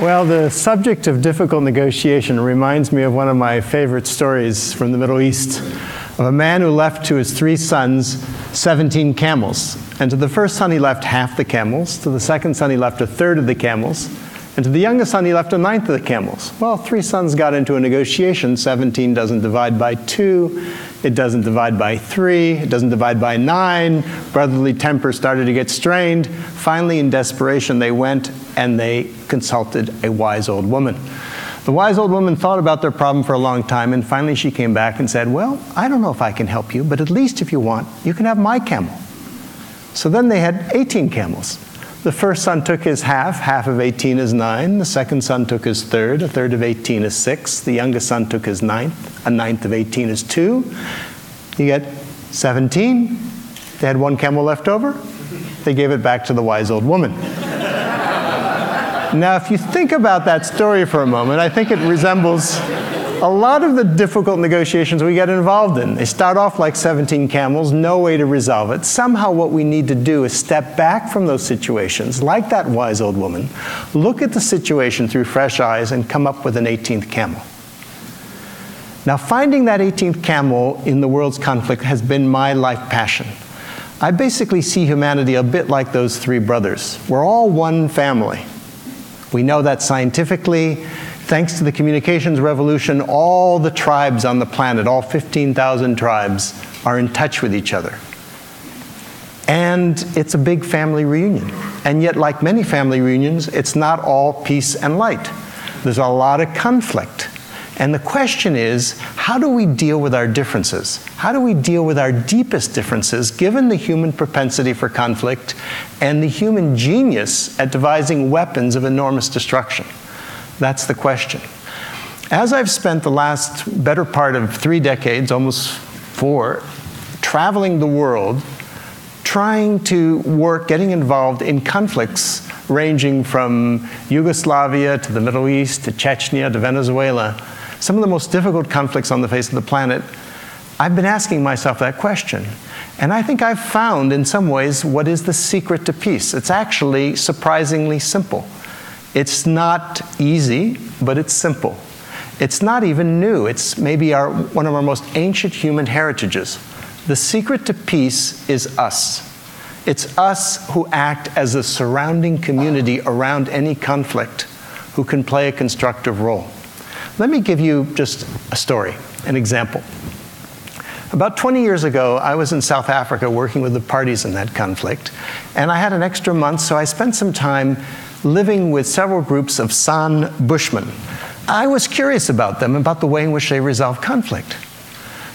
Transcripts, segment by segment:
Well, the subject of difficult negotiation reminds me of one of my favorite stories from the Middle East of a man who left to his three sons 17 camels. And to the first son, he left half the camels. To the second son, he left a third of the camels. And to the youngest son, he left a ninth of the camels. Well, three sons got into a negotiation. 17 doesn't divide by two, it doesn't divide by three, it doesn't divide by nine. Brotherly temper started to get strained. Finally, in desperation, they went and they consulted a wise old woman. The wise old woman thought about their problem for a long time, and finally she came back and said, Well, I don't know if I can help you, but at least if you want, you can have my camel. So then they had 18 camels. The first son took his half, half of 18 is 9. The second son took his third, a third of 18 is 6. The youngest son took his ninth, a ninth of 18 is 2. You get 17. They had one camel left over. They gave it back to the wise old woman. Now, if you think about that story for a moment, I think it resembles a lot of the difficult negotiations we get involved in. They start off like 17 camels, no way to resolve it. Somehow, what we need to do is step back from those situations, like that wise old woman, look at the situation through fresh eyes, and come up with an 18th camel. Now, finding that 18th camel in the world's conflict has been my life passion. I basically see humanity a bit like those three brothers. We're all one family. We know that scientifically. Thanks to the communications revolution, all the tribes on the planet, all 15,000 tribes, are in touch with each other. And it's a big family reunion. And yet, like many family reunions, it's not all peace and light. There's a lot of conflict. And the question is how do we deal with our differences? How do we deal with our deepest differences given the human propensity for conflict and the human genius at devising weapons of enormous destruction? That's the question. As I've spent the last better part of three decades, almost four, traveling the world, trying to work, getting involved in conflicts ranging from Yugoslavia to the Middle East to Chechnya to Venezuela, some of the most difficult conflicts on the face of the planet, I've been asking myself that question. And I think I've found, in some ways, what is the secret to peace. It's actually surprisingly simple. It's not easy, but it's simple. It's not even new. It's maybe our, one of our most ancient human heritages. The secret to peace is us. It's us who act as a surrounding community around any conflict who can play a constructive role. Let me give you just a story, an example. About 20 years ago, I was in South Africa working with the parties in that conflict, and I had an extra month, so I spent some time living with several groups of San Bushmen. I was curious about them, about the way in which they resolve conflict.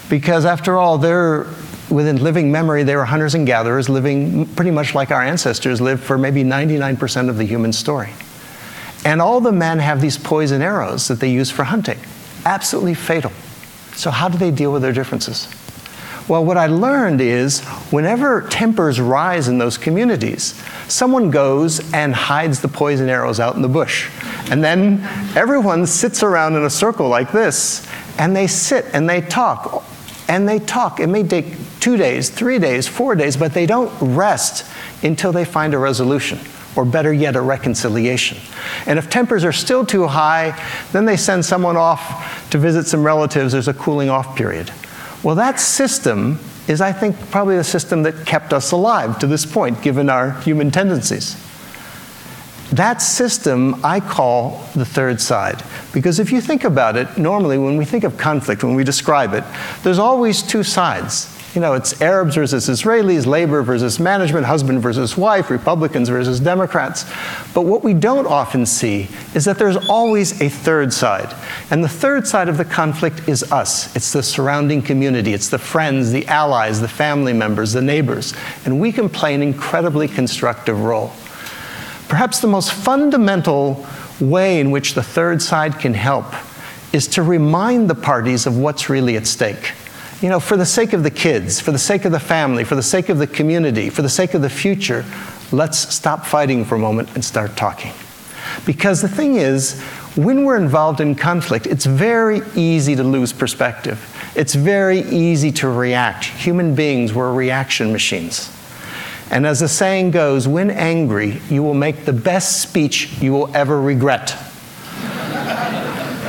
Because after all, they're within living memory, they were hunters and gatherers living pretty much like our ancestors lived for maybe 99% of the human story. And all the men have these poison arrows that they use for hunting, absolutely fatal. So, how do they deal with their differences? Well, what I learned is whenever tempers rise in those communities, someone goes and hides the poison arrows out in the bush. And then everyone sits around in a circle like this, and they sit and they talk. And they talk. It may take two days, three days, four days, but they don't rest until they find a resolution, or better yet, a reconciliation. And if tempers are still too high, then they send someone off to visit some relatives. There's a cooling off period. Well, that system is, I think, probably the system that kept us alive to this point, given our human tendencies. That system I call the third side. Because if you think about it, normally when we think of conflict, when we describe it, there's always two sides. You know, it's Arabs versus Israelis, labor versus management, husband versus wife, Republicans versus Democrats. But what we don't often see is that there's always a third side. And the third side of the conflict is us. It's the surrounding community, it's the friends, the allies, the family members, the neighbors. And we can play an incredibly constructive role. Perhaps the most fundamental way in which the third side can help is to remind the parties of what's really at stake you know, for the sake of the kids, for the sake of the family, for the sake of the community, for the sake of the future, let's stop fighting for a moment and start talking. Because the thing is, when we're involved in conflict, it's very easy to lose perspective. It's very easy to react. Human beings, we're reaction machines. And as the saying goes, when angry, you will make the best speech you will ever regret.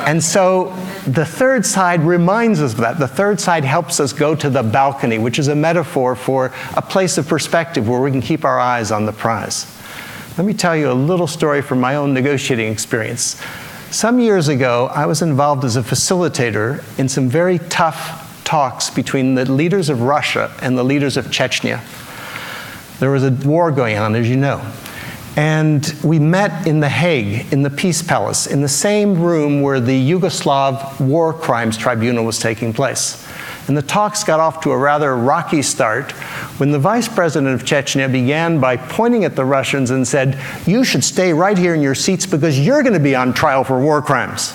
and so the third side reminds us of that. The third side helps us go to the balcony, which is a metaphor for a place of perspective where we can keep our eyes on the prize. Let me tell you a little story from my own negotiating experience. Some years ago, I was involved as a facilitator in some very tough talks between the leaders of Russia and the leaders of Chechnya. There was a war going on, as you know. And we met in The Hague, in the Peace Palace, in the same room where the Yugoslav War Crimes Tribunal was taking place. And the talks got off to a rather rocky start when the vice president of Chechnya began by pointing at the Russians and said, You should stay right here in your seats because you're going to be on trial for war crimes.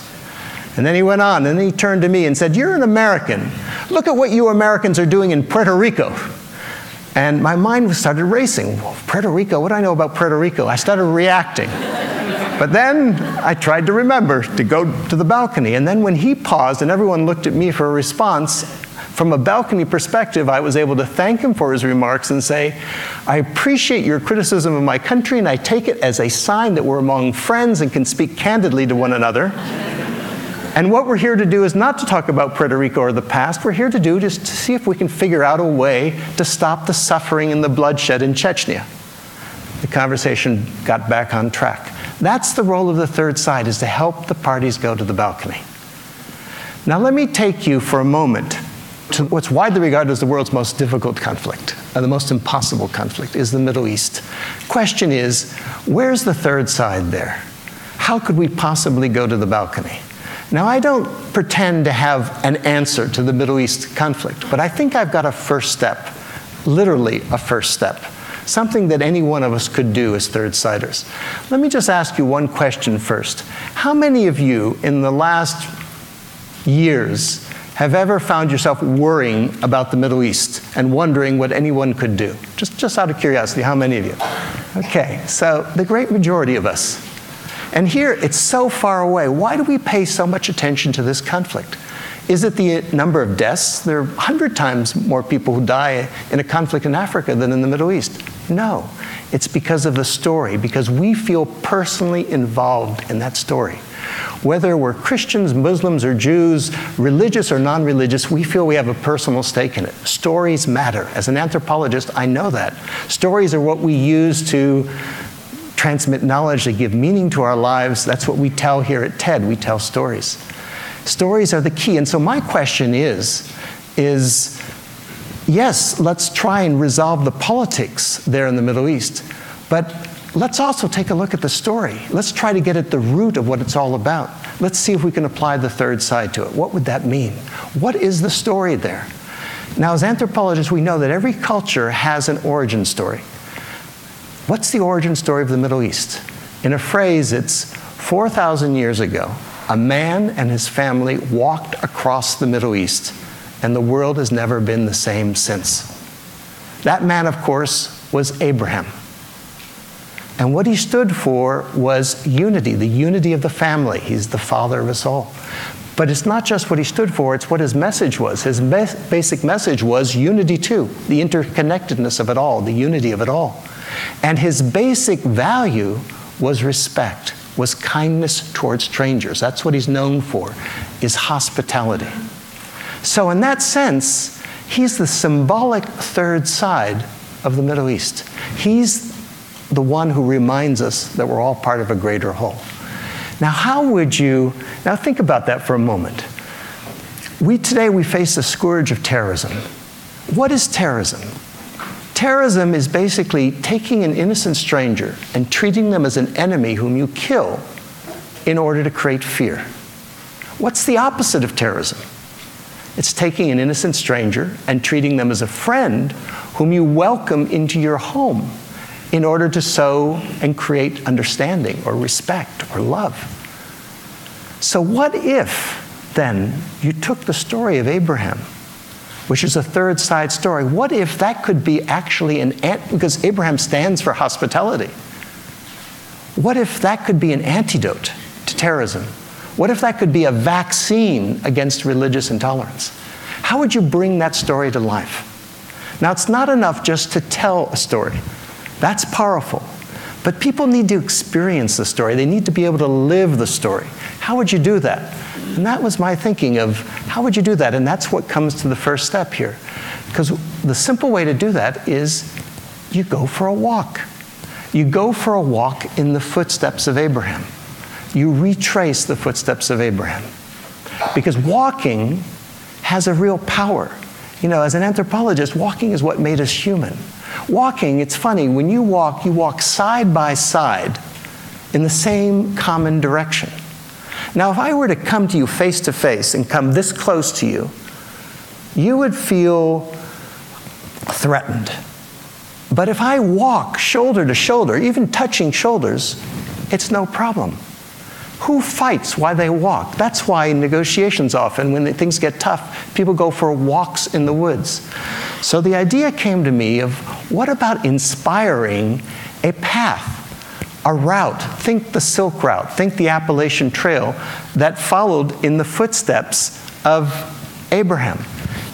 And then he went on, and he turned to me and said, You're an American. Look at what you Americans are doing in Puerto Rico. And my mind started racing. Puerto Rico, what do I know about Puerto Rico? I started reacting. But then I tried to remember to go to the balcony. And then when he paused and everyone looked at me for a response, from a balcony perspective, I was able to thank him for his remarks and say, I appreciate your criticism of my country, and I take it as a sign that we're among friends and can speak candidly to one another. And what we're here to do is not to talk about Puerto Rico or the past. We're here to do just to see if we can figure out a way to stop the suffering and the bloodshed in Chechnya. The conversation got back on track. That's the role of the third side is to help the parties go to the balcony. Now let me take you for a moment to what's widely regarded as the world's most difficult conflict, and the most impossible conflict is the Middle East. Question is, where's the third side there? How could we possibly go to the balcony? Now, I don't pretend to have an answer to the Middle East conflict, but I think I've got a first step, literally a first step, something that any one of us could do as third siders. Let me just ask you one question first. How many of you in the last years have ever found yourself worrying about the Middle East and wondering what anyone could do? Just, just out of curiosity, how many of you? Okay, so the great majority of us. And here, it's so far away. Why do we pay so much attention to this conflict? Is it the number of deaths? There are 100 times more people who die in a conflict in Africa than in the Middle East. No, it's because of the story, because we feel personally involved in that story. Whether we're Christians, Muslims, or Jews, religious or non religious, we feel we have a personal stake in it. Stories matter. As an anthropologist, I know that. Stories are what we use to transmit knowledge, they give meaning to our lives. That's what we tell here at TED. We tell stories. Stories are the key. And so my question is, is yes, let's try and resolve the politics there in the Middle East, but let's also take a look at the story. Let's try to get at the root of what it's all about. Let's see if we can apply the third side to it. What would that mean? What is the story there? Now, as anthropologists, we know that every culture has an origin story. What's the origin story of the Middle East? In a phrase, it's 4,000 years ago, a man and his family walked across the Middle East, and the world has never been the same since. That man, of course, was Abraham. And what he stood for was unity, the unity of the family. He's the father of us all. But it's not just what he stood for, it's what his message was. His basic message was unity, too, the interconnectedness of it all, the unity of it all. And his basic value was respect, was kindness towards strangers. That's what he's known for, is hospitality. So in that sense, he's the symbolic third side of the Middle East. He's the one who reminds us that we're all part of a greater whole. Now, how would you, now think about that for a moment. We today, we face the scourge of terrorism. What is terrorism? Terrorism is basically taking an innocent stranger and treating them as an enemy whom you kill in order to create fear. What's the opposite of terrorism? It's taking an innocent stranger and treating them as a friend whom you welcome into your home in order to sow and create understanding or respect or love. So, what if then you took the story of Abraham? Which is a third side story. What if that could be actually an ant? Because Abraham stands for hospitality. what if that could be an antidote to terrorism? What if that could be a vaccine against religious intolerance? How would you bring that story to life? Now, it's not enough just to tell a story. That's powerful. But people need to experience the story. They need to be able to live the story. How would you do that? And that was my thinking of how would you do that? And that's what comes to the first step here. Because the simple way to do that is you go for a walk. You go for a walk in the footsteps of Abraham. You retrace the footsteps of Abraham. Because walking has a real power. You know, as an anthropologist, walking is what made us human. Walking, it's funny, when you walk, you walk side by side in the same common direction. Now, if I were to come to you face to face and come this close to you, you would feel threatened. But if I walk shoulder to shoulder, even touching shoulders, it's no problem. Who fights while they walk? That's why in negotiations often, when things get tough, people go for walks in the woods. So the idea came to me of what about inspiring a path, a route? Think the Silk Route, think the Appalachian Trail that followed in the footsteps of Abraham.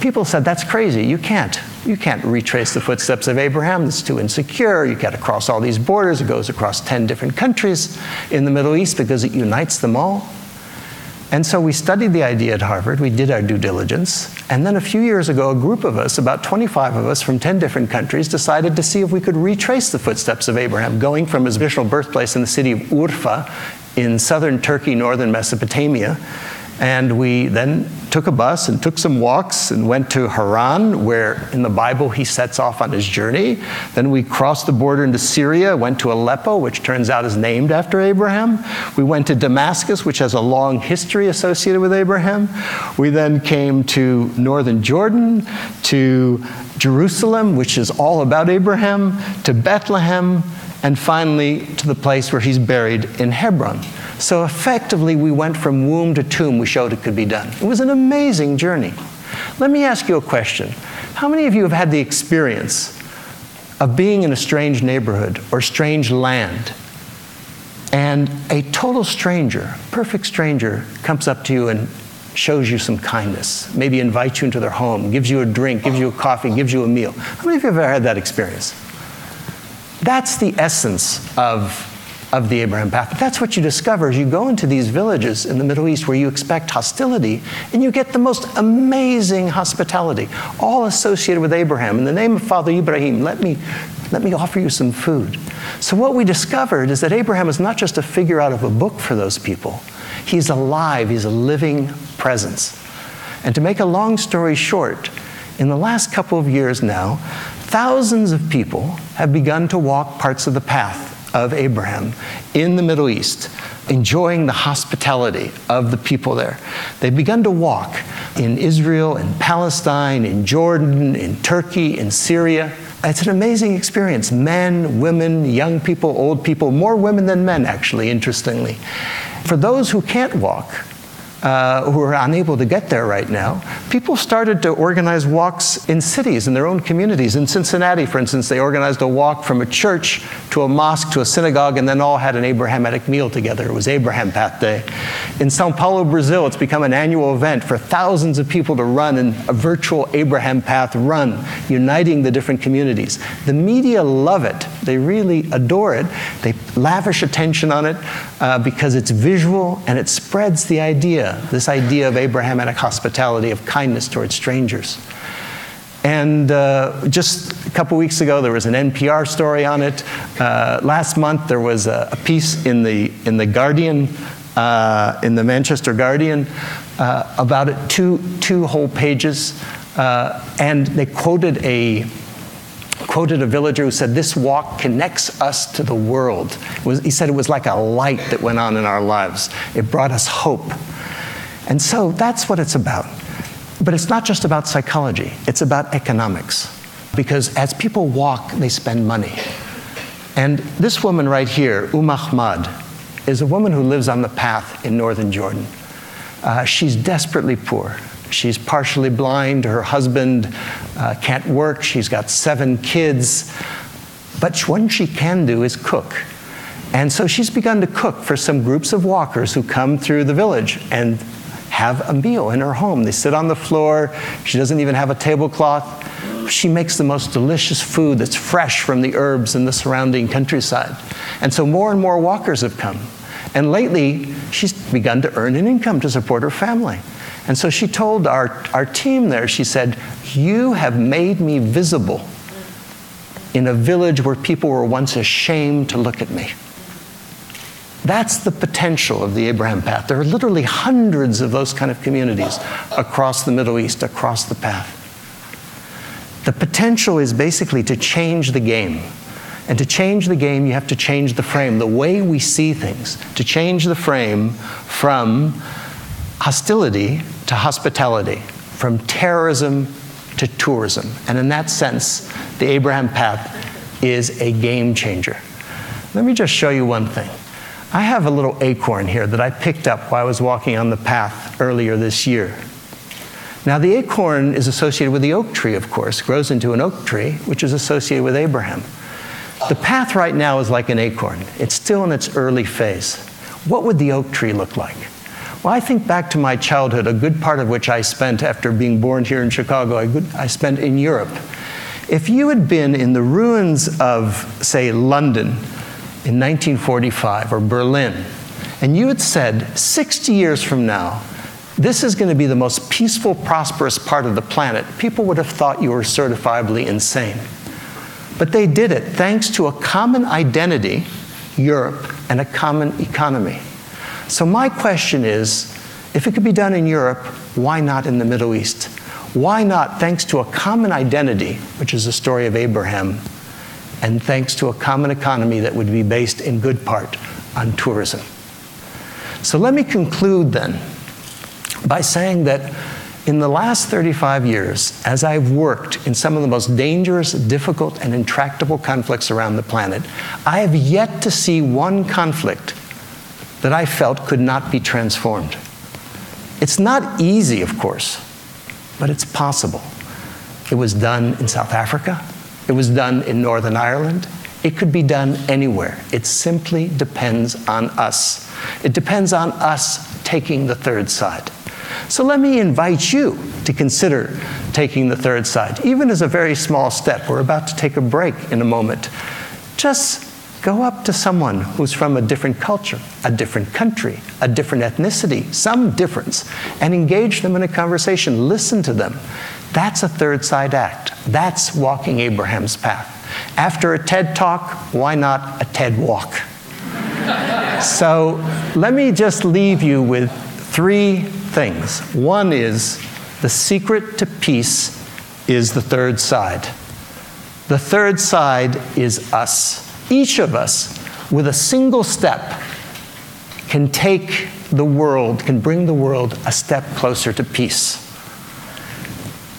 People said, that's crazy, you can't. You can't retrace the footsteps of Abraham. It's too insecure. You got to cross all these borders. It goes across 10 different countries in the Middle East because it unites them all. And so we studied the idea at Harvard. We did our due diligence. And then a few years ago, a group of us, about 25 of us from 10 different countries, decided to see if we could retrace the footsteps of Abraham, going from his original birthplace in the city of Urfa in southern Turkey, northern Mesopotamia, and we then took a bus and took some walks and went to Haran, where in the Bible he sets off on his journey. Then we crossed the border into Syria, went to Aleppo, which turns out is named after Abraham. We went to Damascus, which has a long history associated with Abraham. We then came to northern Jordan, to Jerusalem, which is all about Abraham, to Bethlehem, and finally to the place where he's buried in Hebron. So effectively, we went from womb to tomb. We showed it could be done. It was an amazing journey. Let me ask you a question. How many of you have had the experience of being in a strange neighborhood or strange land, and a total stranger, perfect stranger, comes up to you and shows you some kindness, maybe invites you into their home, gives you a drink, gives you a coffee, gives you a meal? How many of you have ever had that experience? That's the essence of of the Abraham path. that's what you discover as you go into these villages in the Middle East where you expect hostility, and you get the most amazing hospitality, all associated with Abraham. In the name of Father Ibrahim, let me, let me offer you some food. So, what we discovered is that Abraham is not just a figure out of a book for those people, he's alive, he's a living presence. And to make a long story short, in the last couple of years now, thousands of people have begun to walk parts of the path of Abraham in the Middle East, enjoying the hospitality of the people there. They've begun to walk in Israel, in Palestine, in Jordan, in Turkey, in Syria. It's an amazing experience. Men, women, young people, old people, more women than men, actually, interestingly. For those who can't walk, uh, who are unable to get there right now, people started to organize walks in cities, in their own communities. In Cincinnati, for instance, they organized a walk from a church to a mosque to a synagogue and then all had an Abrahamic meal together. It was Abraham Path Day. In Sao Paulo, Brazil, it's become an annual event for thousands of people to run in a virtual Abraham Path run, uniting the different communities. The media love it. They really adore it. They lavish attention on it uh, because it's visual and it spreads the idea, this idea of Abrahamic hospitality, of kindness towards strangers. And uh, just a couple weeks ago, there was an NPR story on it. Uh, last month, there was a, a, piece in the, in the Guardian, uh, in the Manchester Guardian, uh, about it, two, two whole pages. Uh, and they quoted a, quoted a villager who said, This walk connects us to the world. Was, he said it was like a light that went on in our lives, it brought us hope. And so that's what it's about. But it's not just about psychology, it's about economics. Because as people walk, they spend money. And this woman right here, Um Ahmad, is a woman who lives on the path in northern Jordan. Uh, she's desperately poor. She's partially blind. Her husband uh, can't work. She's got seven kids. But what she can do is cook. And so she's begun to cook for some groups of walkers who come through the village and have a meal in her home. They sit on the floor. She doesn't even have a tablecloth. She makes the most delicious food that's fresh from the herbs in the surrounding countryside. And so more and more walkers have come. And lately, she's begun to earn an income to support her family. And so she told our, our team there, she said, You have made me visible in a village where people were once ashamed to look at me. That's the potential of the Abraham Path. There are literally hundreds of those kind of communities across the Middle East, across the path. The potential is basically to change the game. And to change the game, you have to change the frame, the way we see things, to change the frame from hostility to hospitality, from terrorism to tourism. And in that sense, the Abraham Path is a game changer. Let me just show you one thing. I have a little acorn here that I picked up while I was walking on the path earlier this year. Now, the acorn is associated with the oak tree, of course, grows into an oak tree, which is associated with Abraham. The path right now is like an acorn, it's still in its early phase. What would the oak tree look like? Well, I think back to my childhood, a good part of which I spent after being born here in Chicago, I spent in Europe. If you had been in the ruins of, say, London in 1945 or Berlin, and you had said, 60 years from now, this is going to be the most peaceful, prosperous part of the planet, people would have thought you were certifiably insane. But they did it thanks to a common identity, Europe, and a common economy. So, my question is if it could be done in Europe, why not in the Middle East? Why not, thanks to a common identity, which is the story of Abraham, and thanks to a common economy that would be based in good part on tourism? So, let me conclude then by saying that in the last 35 years, as I've worked in some of the most dangerous, difficult, and intractable conflicts around the planet, I have yet to see one conflict that I felt could not be transformed. It's not easy, of course, but it's possible. It was done in South Africa, it was done in Northern Ireland, it could be done anywhere. It simply depends on us. It depends on us taking the third side. So let me invite you to consider taking the third side, even as a very small step. We're about to take a break in a moment. Just go up to someone who's from a different culture, a different country, a different ethnicity, some difference, and engage them in a conversation. Listen to them. That's a third side act. That's walking Abraham's path. After a TED talk, why not a TED walk? so let me just leave you with three things. One is the secret to peace is the third side. The third side is us. Each of us, with a single step, can take the world, can bring the world a step closer to peace.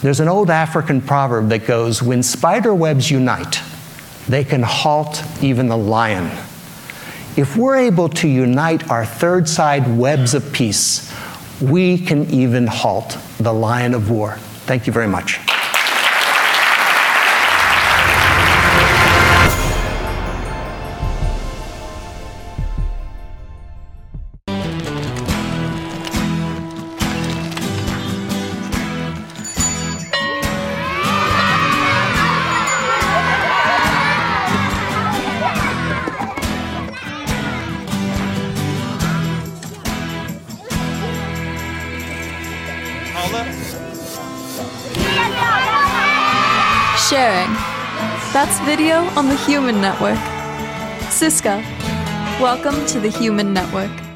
There's an old African proverb that goes When spider webs unite, they can halt even the lion. If we're able to unite our third side webs of peace, we can even halt the lion of war. Thank you very much. Video on the Human Network. Cisco. Welcome to the Human Network.